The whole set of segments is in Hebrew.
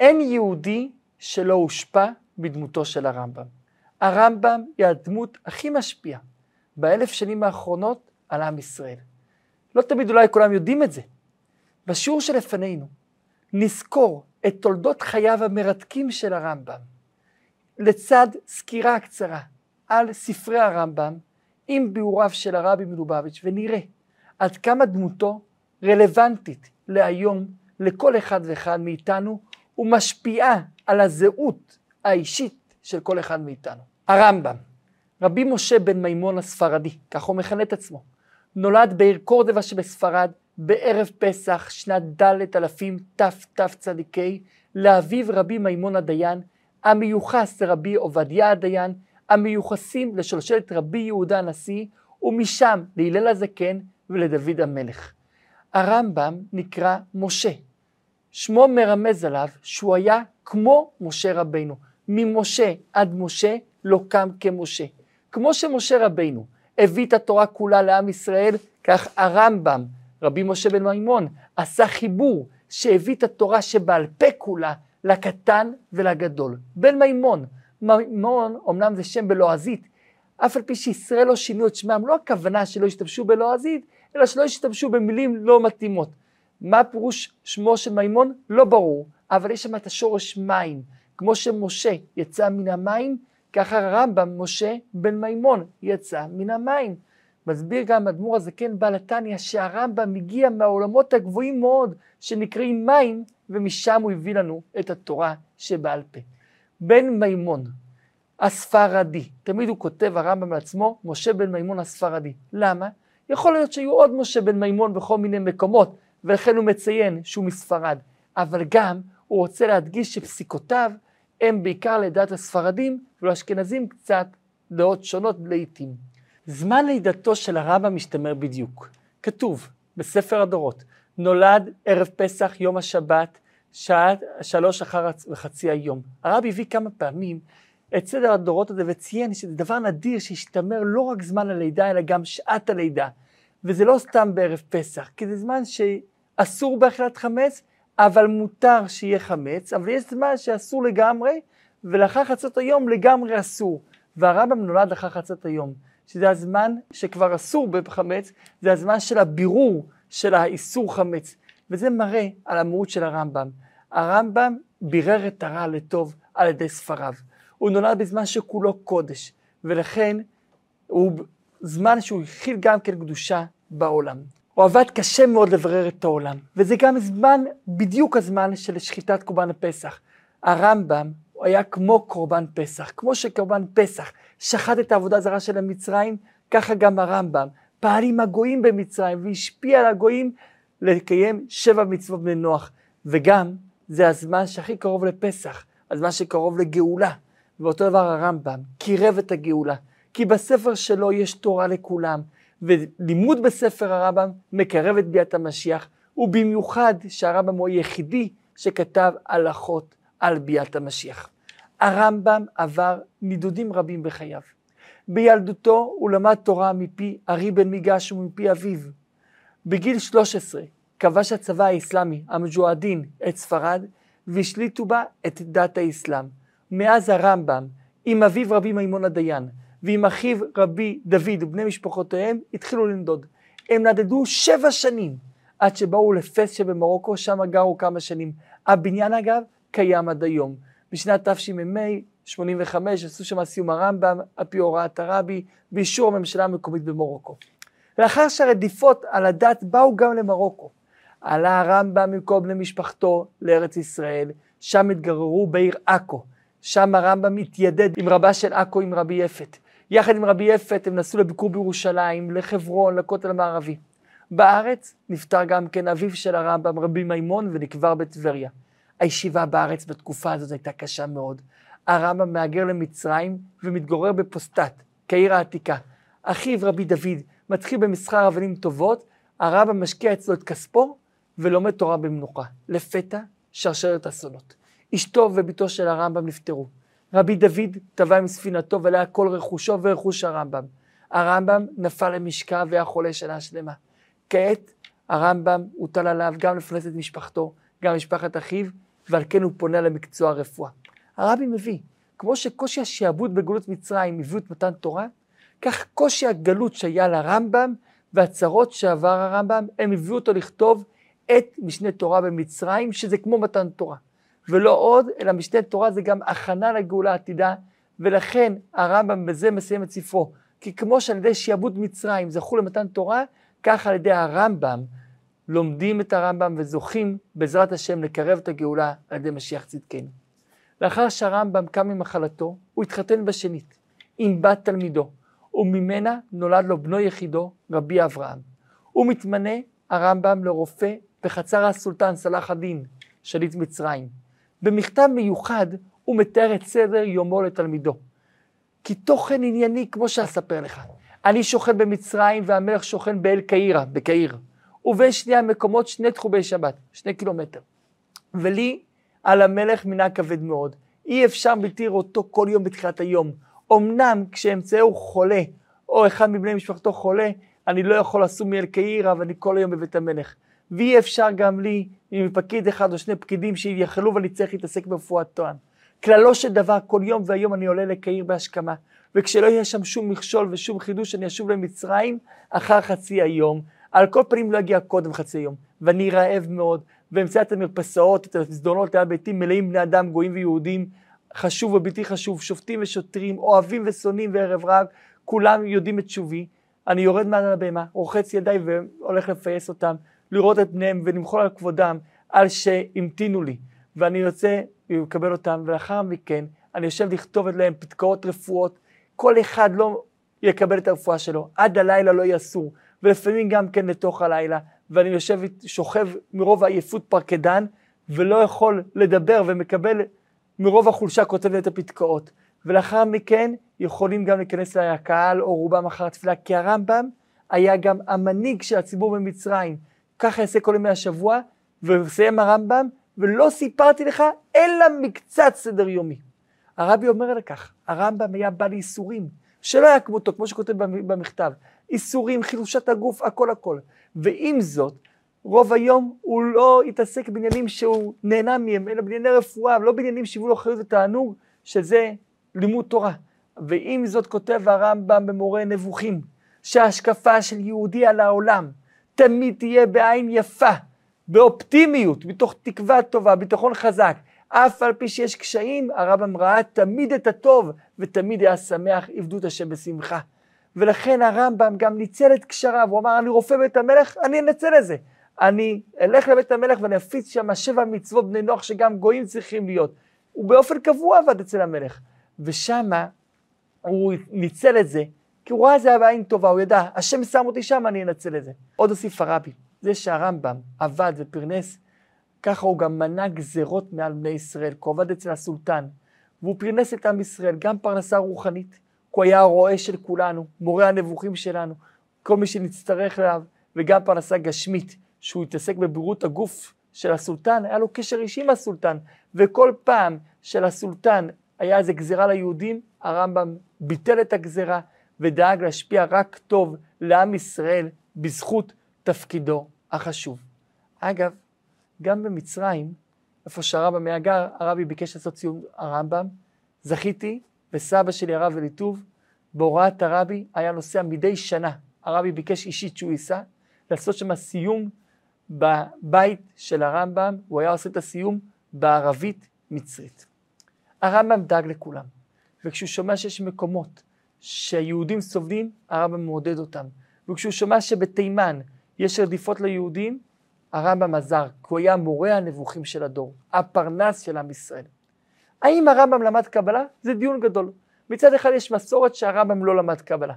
אין יהודי שלא הושפע בדמותו של הרמב"ם. הרמב"ם היא הדמות הכי משפיעה באלף שנים האחרונות על עם ישראל. לא תמיד אולי כולם יודעים את זה. בשיעור שלפנינו נזכור את תולדות חייו המרתקים של הרמב"ם, לצד סקירה קצרה על ספרי הרמב"ם עם ביאוריו של הרבי מלובביץ', ונראה עד כמה דמותו רלוונטית להיום לכל אחד ואחד מאיתנו, ומשפיעה על הזהות האישית של כל אחד מאיתנו. הרמב"ם, רבי משה בן מימון הספרדי, כך הוא מכנה את עצמו, נולד בעיר קורדבה שבספרד בערב פסח שנת ד' אלפים תתצ"ק לאביו רבי מימון הדיין, המיוחס לרבי עובדיה הדיין, המיוחסים לשושלת רבי יהודה הנשיא, ומשם להלל הזקן ולדוד המלך. הרמב"ם נקרא משה. שמו מרמז עליו שהוא היה כמו משה רבינו. ממשה עד משה לא קם כמשה. כמו שמשה רבינו הביא את התורה כולה לעם ישראל, כך הרמב"ם, רבי משה בן מימון, עשה חיבור שהביא את התורה שבעל פה כולה לקטן ולגדול. בן מימון, מימון אמנם זה שם בלועזית, אף על פי שישראל לא שינו את שמם, לא הכוונה שלא השתמשו בלועזית, אלא שלא השתמשו במילים לא מתאימות. מה פירוש שמו של מימון? לא ברור, אבל יש שם את השורש מים. כמו שמשה יצא מן המים, ככה הרמב"ם, משה בן מימון, יצא מן המים. מסביר גם אדמו"ר הזקן בעל התניא שהרמב"ם הגיע מהעולמות הגבוהים מאוד שנקראים מים, ומשם הוא הביא לנו את התורה שבעל פה. בן מימון, הספרדי, תמיד הוא כותב הרמב"ם לעצמו, משה בן מימון הספרדי. למה? יכול להיות שהיו עוד משה בן מימון בכל מיני מקומות, ולכן הוא מציין שהוא מספרד. אבל גם הוא רוצה להדגיש שפסיקותיו הם בעיקר לדעת הספרדים, ולאשכנזים קצת דעות שונות לעיתים. זמן לידתו של הרמב"ם משתמר בדיוק. כתוב בספר הדורות, נולד ערב פסח יום השבת, שעה שלוש אחר וחצי היום. הרב הביא כמה פעמים את סדר הדורות הזה וציין שזה דבר נדיר שהשתמר לא רק זמן הלידה אלא גם שעת הלידה. וזה לא סתם בערב פסח, כי זה זמן שאסור באכילת חמץ, אבל מותר שיהיה חמץ, אבל יש זמן שאסור לגמרי, ולאחר חצות היום לגמרי אסור. והרמב"ם נולד אחר חצות היום, שזה הזמן שכבר אסור בחמץ, זה הזמן של הבירור של האיסור חמץ. וזה מראה על המהות של הרמב"ם. הרמב"ם בירר את הרע לטוב על ידי ספריו. הוא נולד בזמן שכולו קודש, ולכן הוא זמן שהוא הכיל גם כן קדושה בעולם. הוא עבד קשה מאוד לברר את העולם, וזה גם זמן, בדיוק הזמן של שחיטת קורבן הפסח. הרמב"ם הוא היה כמו קורבן פסח, כמו שקורבן פסח שחט את העבודה הזרה של המצרים, ככה גם הרמב"ם פעל עם הגויים במצרים והשפיע על הגויים לקיים שבע מצוות בני נוח, וגם זה הזמן שהכי קרוב לפסח, הזמן שקרוב לגאולה. ואותו דבר הרמב"ם, קירב את הגאולה, כי בספר שלו יש תורה לכולם, ולימוד בספר הרמב"ם מקרב את ביאת המשיח, ובמיוחד שהרמב"ם הוא היחידי שכתב הלכות על ביאת המשיח. הרמב"ם עבר נידודים רבים בחייו. בילדותו הוא למד תורה מפי ארי בן מיגש ומפי אביו. בגיל 13 כבש הצבא האסלאמי, המג'והדין, את ספרד, והשליטו בה את דת האסלאם. מאז הרמב"ם, עם אביו רבי מימון הדיין, ועם אחיו רבי דוד ובני משפחותיהם, התחילו לנדוד. הם נדדו שבע שנים, עד שבאו לפס שבמרוקו, שם גרו כמה שנים. הבניין אגב, קיים עד היום. בשנת תשמ"ה, 85, עשו שם סיום הרמב"ם, על פי הוראת הרבי, באישור הממשלה המקומית במרוקו. לאחר שהרדיפות על הדת באו גם למרוקו, עלה הרמב"ם כל בני משפחתו לארץ ישראל, שם התגררו בעיר עכו. שם הרמב"ם התיידד עם רבה של עכו, עם רבי יפת. יחד עם רבי יפת הם נסעו לביקור בירושלים, לחברון, לכותל המערבי. בארץ נפטר גם כן אביו של הרמב"ם, רבי מימון, ונקבר בטבריה. הישיבה בארץ בתקופה הזאת הייתה קשה מאוד. הרמב"ם מהגר למצרים ומתגורר בפוסטת, כעיר העתיקה. אחיו רבי דוד מתחיל במסחר אבנים טובות, הרמב"ם משקיע אצלו את כספו ולומד תורה במנוחה. לפתע שרשרת אסונות. אשתו וביתו של הרמב"ם נפטרו. רבי דוד טבע עם ספינתו ועליה כל רכושו ורכוש הרמב"ם. הרמב"ם נפל למשכב והיה חולה שנה שלמה. כעת הרמב"ם הוטל עליו גם לפרנס את משפחתו, גם משפחת אחיו, ועל כן הוא פונה למקצוע הרפואה. הרבי מביא, כמו שקושי השעבוד בגלות מצרים הביאו את מתן תורה, כך קושי הגלות שהיה לרמב"ם והצרות שעבר הרמב"ם, הם הביאו אותו לכתוב את משנה תורה במצרים, שזה כמו מתן תורה. ולא עוד, אלא משנה תורה זה גם הכנה לגאולה העתידה, ולכן הרמב"ם בזה מסיים את ספרו. כי כמו שעל ידי שיעבוד מצרים זכו למתן תורה, כך על ידי הרמב"ם לומדים את הרמב"ם וזוכים בעזרת השם לקרב את הגאולה על ידי משיח צדקנו. לאחר שהרמב"ם קם ממחלתו, הוא התחתן בשנית עם בת תלמידו, וממנה נולד לו בנו יחידו, רבי אברהם. הוא מתמנה, הרמב"ם, לרופא בחצר הסולטן סלאח א-דין, שליט מצרים. במכתב מיוחד הוא מתאר את סדר יומו לתלמידו. כי תוכן ענייני, כמו שאספר לך, אני שוכן במצרים והמלך שוכן באל קהירה, בקהיר. ובין שני המקומות שני תחומי שבת, שני קילומטר. ולי על המלך מנהג כבד מאוד. אי אפשר בלתי ראותו כל יום בתחילת היום. אמנם כשאמצעהו חולה, או אחד מבני משפחתו חולה, אני לא יכול לסום מאל קהירה ואני כל היום בבית המלך. ואי אפשר גם לי, עם פקיד אחד או שני פקידים שיחלו ואני צריך להתעסק ברפואת טוען. כללו של דבר, כל יום והיום אני עולה לקהיר בהשכמה, וכשלא יהיה שם שום מכשול ושום חידוש, אני אשוב למצרים אחר חצי היום. על כל פנים לא אגיע קודם חצי יום, ואני רעב מאוד, ואמצא את המרפסאות, את המסדרונות ליד ביתי מלאים בני אדם, גויים ויהודים, חשוב ובלתי חשוב, שופטים ושוטרים, אוהבים ושונאים וערב רב, כולם יודעים את שובי. אני יורד מעל הבמה, רוחץ ידיי והולך לפייס אותם, לראות את בניהם ולמחול על כבודם, על שהמתינו לי. ואני יוצא לקבל אותם, ולאחר מכן אני יושב לכתוב את להם פתקאות רפואות. כל אחד לא יקבל את הרפואה שלו, עד הלילה לא יסור, ולפעמים גם כן לתוך הלילה, ואני יושב, שוכב מרוב העייפות פרקדן, ולא יכול לדבר ומקבל מרוב החולשה כותב את הפתקאות. ולאחר מכן יכולים גם להיכנס אליי הקהל או רובם אחר התפילה, כי הרמב"ם היה גם המנהיג של הציבור במצרים. ככה יעשה כל ימי השבוע, ומסיים הרמב"ם, ולא סיפרתי לך אלא מקצת סדר יומי. הרבי אומר לכך, הרמב"ם היה בעל ייסורים, שלא היה כמותו, כמו שכותב במכתב, ייסורים, חילושת הגוף, הכל הכל. ועם זאת, רוב היום הוא לא התעסק בעניינים שהוא נהנה מהם, אלא בענייני רפואה, לא בעניינים שהיו לו חיות ותענוג, שזה לימוד תורה. ועם זאת כותב הרמב"ם במורה נבוכים, שההשקפה של יהודי על העולם תמיד תהיה בעין יפה, באופטימיות, מתוך תקווה טובה, ביטחון חזק. אף על פי שיש קשיים, הרמב"ם ראה תמיד את הטוב, ותמיד היה שמח, עבדו את השם בשמחה. ולכן הרמב"ם גם ניצל את קשריו, הוא אמר, אני רופא בית המלך, אני אנצל את זה. אני אלך לבית המלך ואני אפיץ שם שבע מצוות בני נוח שגם גויים צריכים להיות. הוא באופן קבוע עבד אצל המלך. ושמה הוא ניצל את זה, כי הוא ראה זה בעין טובה, הוא ידע, השם שם אותי שם, אני אנצל את זה. עוד הוסיף הרבי, זה שהרמב"ם עבד ופרנס, ככה הוא גם מנע גזרות מעל בני ישראל, כי הוא עבד אצל הסולטן, והוא פרנס את עם ישראל, גם פרנסה רוחנית, כי הוא היה הרועה של כולנו, מורה הנבוכים שלנו, כל מי שנצטרך אליו, וגם פרנסה גשמית, שהוא התעסק בבריאות הגוף של הסולטן, היה לו קשר אישי עם הסולטן, וכל פעם שלסולטן היה איזה גזירה ליהודים, הרמב"ם ביטל את הגזירה ודאג להשפיע רק טוב לעם ישראל בזכות תפקידו החשוב. אגב, גם במצרים, איפה שהרמב"ם היה גר, הרבי ביקש לעשות ציון הרמב"ם, זכיתי, וסבא שלי הרב אליטוב, בהוראת הרבי היה נוסע מדי שנה, הרבי ביקש אישית שהוא ייסע, לעשות שם סיום בבית של הרמב"ם, הוא היה עושה את הסיום בערבית מצרית. הרמב"ם דאג לכולם, וכשהוא שומע שיש מקומות שהיהודים סובלים, הרמב"ם מעודד אותם. וכשהוא שומע שבתימן יש רדיפות ליהודים, הרמב"ם עזר, כי הוא היה מורה הנבוכים של הדור, הפרנס של עם ישראל. האם הרמב"ם למד קבלה? זה דיון גדול. מצד אחד יש מסורת שהרמב"ם לא למד קבלה,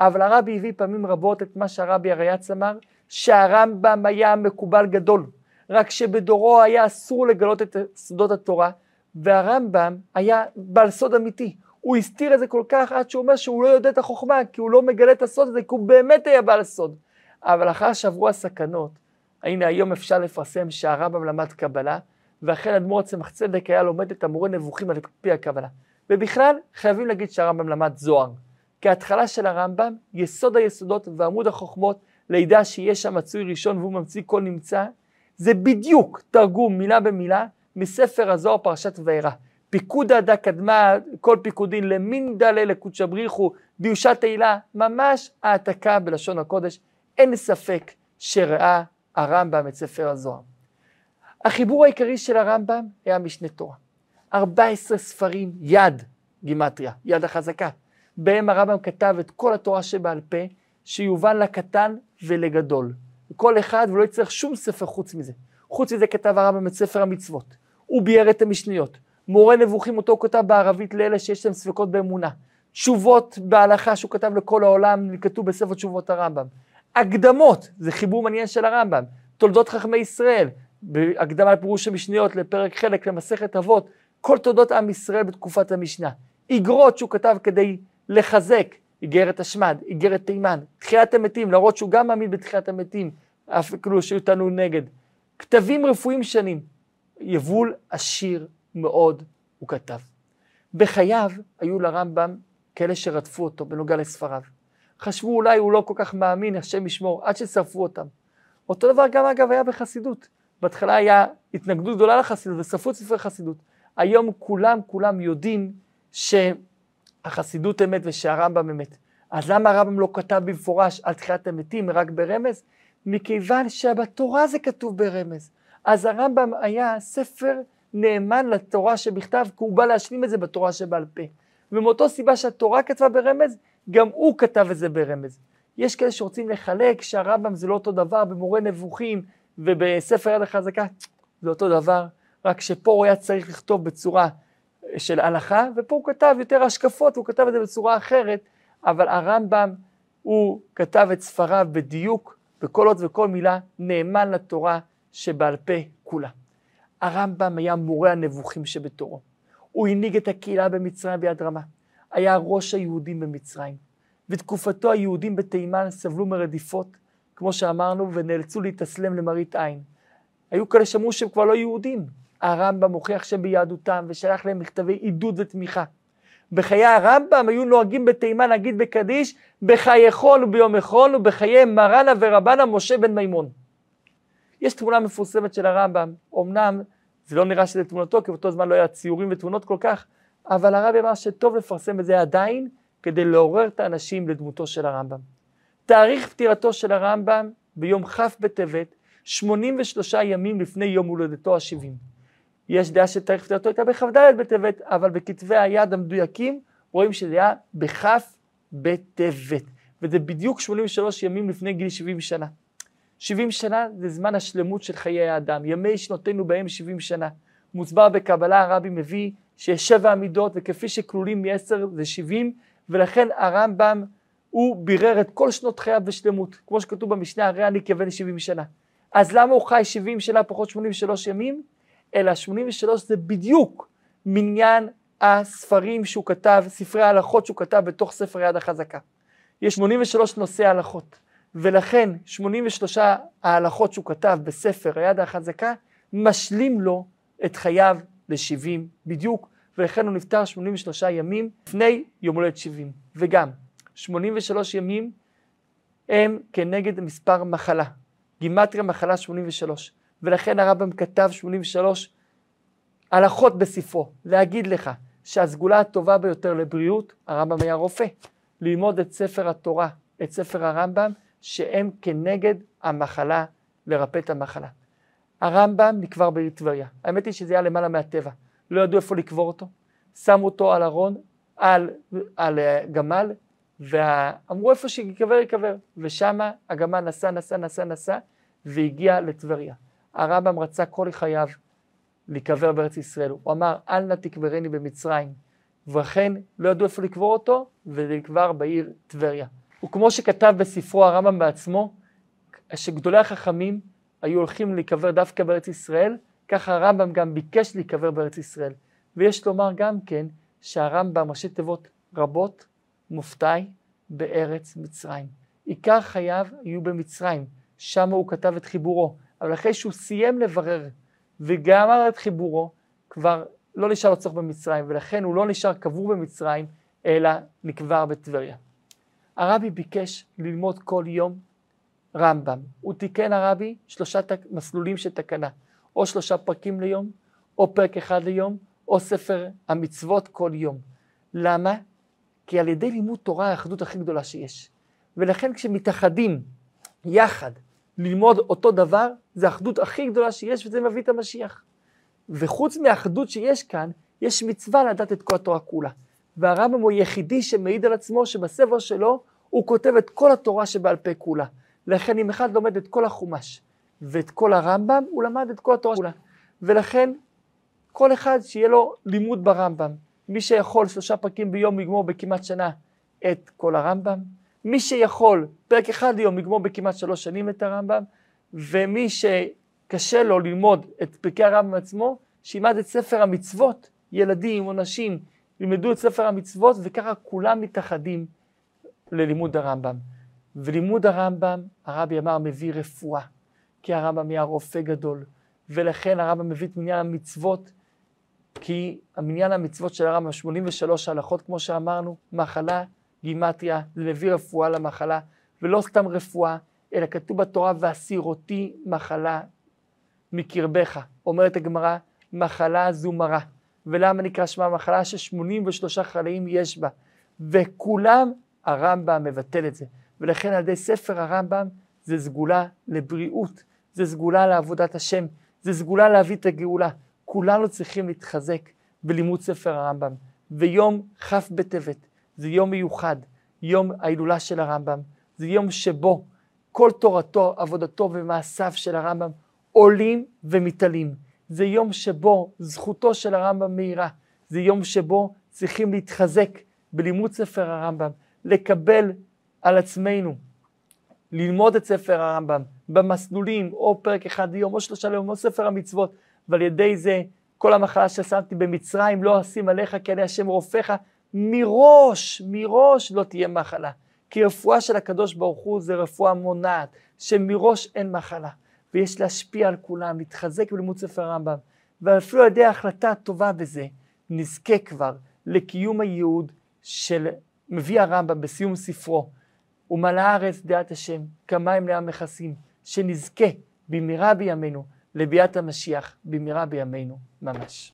אבל הרבי הביא פעמים רבות את מה שהרבי הריאץ אמר, שהרמב"ם היה מקובל גדול, רק שבדורו היה אסור לגלות את סודות התורה, והרמב"ם היה בעל סוד אמיתי. הוא הסתיר את זה כל כך עד שהוא אומר שהוא לא יודע את החוכמה, כי הוא לא מגלה את הסוד הזה, כי הוא באמת היה בעל סוד. אבל אחר שעברו הסכנות, הנה היום אפשר לפרסם שהרמב"ם למד קבלה, ואכן אדמו"ר צמח צדק היה לומד את המורה נבוכים על פי הקבלה. ובכלל, חייבים להגיד שהרמב"ם למד זוהר. כי ההתחלה של הרמב"ם, יסוד היסודות ועמוד החוכמות, לידע שיש שם מצוי ראשון והוא ממציא כל נמצא, זה בדיוק תרגום מילה במילה מספר הזוהר פרשת וירא. פיקודא דה קדמה, כל פיקודין למין דלה לקודשא בריחו, ביושת תהילה, ממש העתקה בלשון הקודש, אין ספק שראה הרמב"ם את ספר הזוהר. החיבור העיקרי של הרמב"ם היה משנה תורה. 14 ספרים, יד, גימטריה, יד החזקה. בהם הרמב"ם כתב את כל התורה שבעל פה, שיובן לקטן ולגדול. כל אחד ולא יצטרך שום ספר חוץ מזה. חוץ מזה כתב הרמב"ם את ספר המצוות. הוא ביאר את המשניות. מורה נבוכים אותו כתב בערבית לאלה שיש להם ספקות באמונה. תשובות בהלכה שהוא כתב לכל העולם, כתוב בספר תשובות הרמב"ם. הקדמות, זה חיבור מעניין של הרמב"ם. תולדות חכמי ישראל, בהקדמה לפירוש המשניות לפרק חלק למסכת אבות, כל תולדות עם ישראל בתקופת המשנה. איגרות שהוא כתב כדי לחזק, איגרת השמד, איגרת תימן, תחיית המתים, להראות שהוא גם מאמין בתחיית המתים, אף כאילו שהיו טענו נגד. כתבים רפואיים שנים, יבול עשיר מאוד הוא כתב. בחייו היו לרמב"ם כאלה שרדפו אותו בנוגע לספריו. חשבו אולי הוא לא כל כך מאמין, השם ישמור, עד ששרפו אותם. אותו דבר גם אגב היה בחסידות. בהתחלה היה התנגדות גדולה לחסידות ושרפו את ספרי חסידות. היום כולם כולם יודעים שהחסידות אמת ושהרמב"ם אמת. אז למה הרמב"ם לא כתב במפורש על תחיית המתים רק ברמז? מכיוון שבתורה זה כתוב ברמז. אז הרמב"ם היה ספר נאמן לתורה שבכתב, כי הוא בא להשלים את זה בתורה שבעל פה. ומאותו סיבה שהתורה כתבה ברמז, גם הוא כתב את זה ברמז. יש כאלה שרוצים לחלק שהרמב"ם זה לא אותו דבר במורה נבוכים ובספר יד החזקה, זה אותו דבר, רק שפה הוא היה צריך לכתוב בצורה של הלכה, ופה הוא כתב יותר השקפות, הוא כתב את זה בצורה אחרת, אבל הרמב"ם, הוא כתב את ספריו בדיוק, בכל אות וכל מילה, נאמן לתורה שבעל פה כולה. הרמב"ם היה מורה הנבוכים שבתורו. הוא הנהיג את הקהילה במצרים ביד רמה. היה ראש היהודים במצרים. בתקופתו היהודים בתימן סבלו מרדיפות, כמו שאמרנו, ונאלצו להתאסלם למראית עין. היו כאלה שאמרו שהם כבר לא יהודים. הרמב"ם הוכיח שהם ביהדותם ושלח להם מכתבי עידוד ותמיכה. בחיי הרמב"ם היו נוהגים בתימן להגיד בקדיש בחיי חול וביום חול ובחיי מרנה ורבנה משה בן מימון. יש תמונה מפורסמת של הרמב"ם, אמנם זה לא נראה שזה תמונתו, כי באותו זמן לא היה ציורים ותמונות כל כך, אבל הרבי אמר שטוב לפרסם את זה עדיין, כדי לעורר את האנשים לדמותו של הרמב"ם. תאריך פטירתו של הרמב"ם ביום כ' בטבת, 83 ימים לפני יום הולדתו ה-70. יש דעה שתאריך פטירתו הייתה בכ"ד בטבת, אבל בכתבי היד המדויקים רואים שזה היה בכ' בטבת, וזה בדיוק 83 ימים לפני גיל 70 שנה. 70 שנה זה זמן השלמות של חיי האדם, ימי שנותינו בהם 70 שנה. מוסבר בקבלה הרבי מביא שיש שבע עמידות וכפי שכלולים מעשר זה 70 ולכן הרמב"ם הוא בירר את כל שנות חייו בשלמות, כמו שכתוב במשנה הרי אני כבן 70 שנה. אז למה הוא חי 70 שנה פחות 83 ימים? אלא 83 זה בדיוק מניין הספרים שהוא כתב, ספרי ההלכות שהוא כתב בתוך ספר יד החזקה. יש 83 נושאי הלכות. ולכן 83 ההלכות שהוא כתב בספר היד החזקה, משלים לו את חייו ל-70 בדיוק, ולכן הוא נפטר 83 ימים לפני יום הולדת 70. וגם, 83 ימים הם כנגד מספר מחלה, גימטריה מחלה 83, ולכן הרמב"ם כתב 83 הלכות בספרו, להגיד לך שהסגולה הטובה ביותר לבריאות, הרמב"ם היה רופא, ללמוד את ספר התורה, את ספר הרמב"ם, שהם כנגד המחלה, לרפא את המחלה. הרמב"ם נקבר בעיר טבריה. האמת היא שזה היה למעלה מהטבע. לא ידעו איפה לקבור אותו. שמו אותו על ארון, על, על uh, גמל, ואמרו איפה שיקבר יקבר. ושם הגמל נסע, נסע, נסע, נסע, והגיע לטבריה. הרמב"ם רצה כל חייו להיקבר בארץ ישראל. הוא אמר, אל נא תקברני במצרים. ולכן לא ידעו איפה לקבור אותו, ונקבר בעיר טבריה. וכמו שכתב בספרו הרמב"ם בעצמו, שגדולי החכמים היו הולכים להיקבר דווקא בארץ ישראל, ככה הרמב"ם גם ביקש להיקבר בארץ ישראל. ויש לומר גם כן שהרמב"ם, ראשי תיבות רבות, מופתעי בארץ מצרים. עיקר חייו היו במצרים, שם הוא כתב את חיבורו. אבל אחרי שהוא סיים לברר וגמר את חיבורו, כבר לא נשאר לו צורך במצרים, ולכן הוא לא נשאר קבור במצרים, אלא נקבר בטבריה. הרבי ביקש ללמוד כל יום רמב"ם. הוא תיקן הרבי שלושה תק... מסלולים של תקנה, או שלושה פרקים ליום, או פרק אחד ליום, או ספר המצוות כל יום. למה? כי על ידי לימוד תורה האחדות הכי גדולה שיש. ולכן כשמתאחדים יחד ללמוד אותו דבר, זה האחדות הכי גדולה שיש וזה מביא את המשיח. וחוץ מהאחדות שיש כאן, יש מצווה לדעת את כל התורה כולה. והרמב"ם הוא היחידי שמעיד על עצמו שבספר שלו הוא כותב את כל התורה שבעל פה כולה. לכן אם אחד לומד את כל החומש ואת כל הרמב"ם, הוא למד את כל התורה כולה. ולכן כל אחד שיהיה לו לימוד ברמב"ם. מי שיכול שלושה פרקים ביום לגמור בכמעט שנה את כל הרמב"ם, מי שיכול פרק אחד ליום לגמור בכמעט שלוש שנים את הרמב"ם, ומי שקשה לו ללמוד את פרקי הרמב"ם עצמו, שילמד את ספר המצוות, ילדים או נשים ילמדו את ספר המצוות, וככה כולם מתאחדים ללימוד הרמב"ם. ולימוד הרמב"ם, הרבי אמר, מביא רפואה, כי הרמב"ם היה רופא גדול, ולכן הרמב"ם מביא את מניין המצוות, כי המניין המצוות של הרמב"ם, 83 הלכות, כמו שאמרנו, מחלה, גימטריה, זה מביא רפואה למחלה, ולא סתם רפואה, אלא כתוב בתורה, והסירותי מחלה מקרבך. אומרת הגמרא, מחלה זו מרה. ולמה נקרא שמה מחלה? ש-83 חלאים יש בה, וכולם הרמב"ם מבטל את זה. ולכן על ידי ספר הרמב"ם זה סגולה לבריאות, זה סגולה לעבודת השם, זה סגולה להביא את הגאולה. כולנו צריכים להתחזק בלימוד ספר הרמב"ם. ויום כ' בטבת זה יום מיוחד, יום ההילולה של הרמב"ם, זה יום שבו כל תורתו, עבודתו ומעשיו של הרמב"ם עולים ומתעלים. זה יום שבו זכותו של הרמב"ם מאירה. זה יום שבו צריכים להתחזק בלימוד ספר הרמב"ם, לקבל על עצמנו, ללמוד את ספר הרמב"ם במסלולים, או פרק אחד ליום, או שלושה ליום, או ספר המצוות, ועל ידי זה כל המחלה ששמתי במצרים לא אשים עליך כי אני השם רופאך, מראש, מראש לא תהיה מחלה. כי רפואה של הקדוש ברוך הוא זה רפואה מונעת, שמראש אין מחלה. ויש להשפיע על כולם, להתחזק בלימוד ספר הרמב"ם. ואפילו על ידי ההחלטה הטובה בזה, נזכה כבר לקיום הייעוד של מביא הרמב"ם בסיום ספרו, ומלאה הארץ דעת השם, כמים לים מכסים, שנזכה במהרה בימינו לביאת המשיח, במהרה בימינו ממש.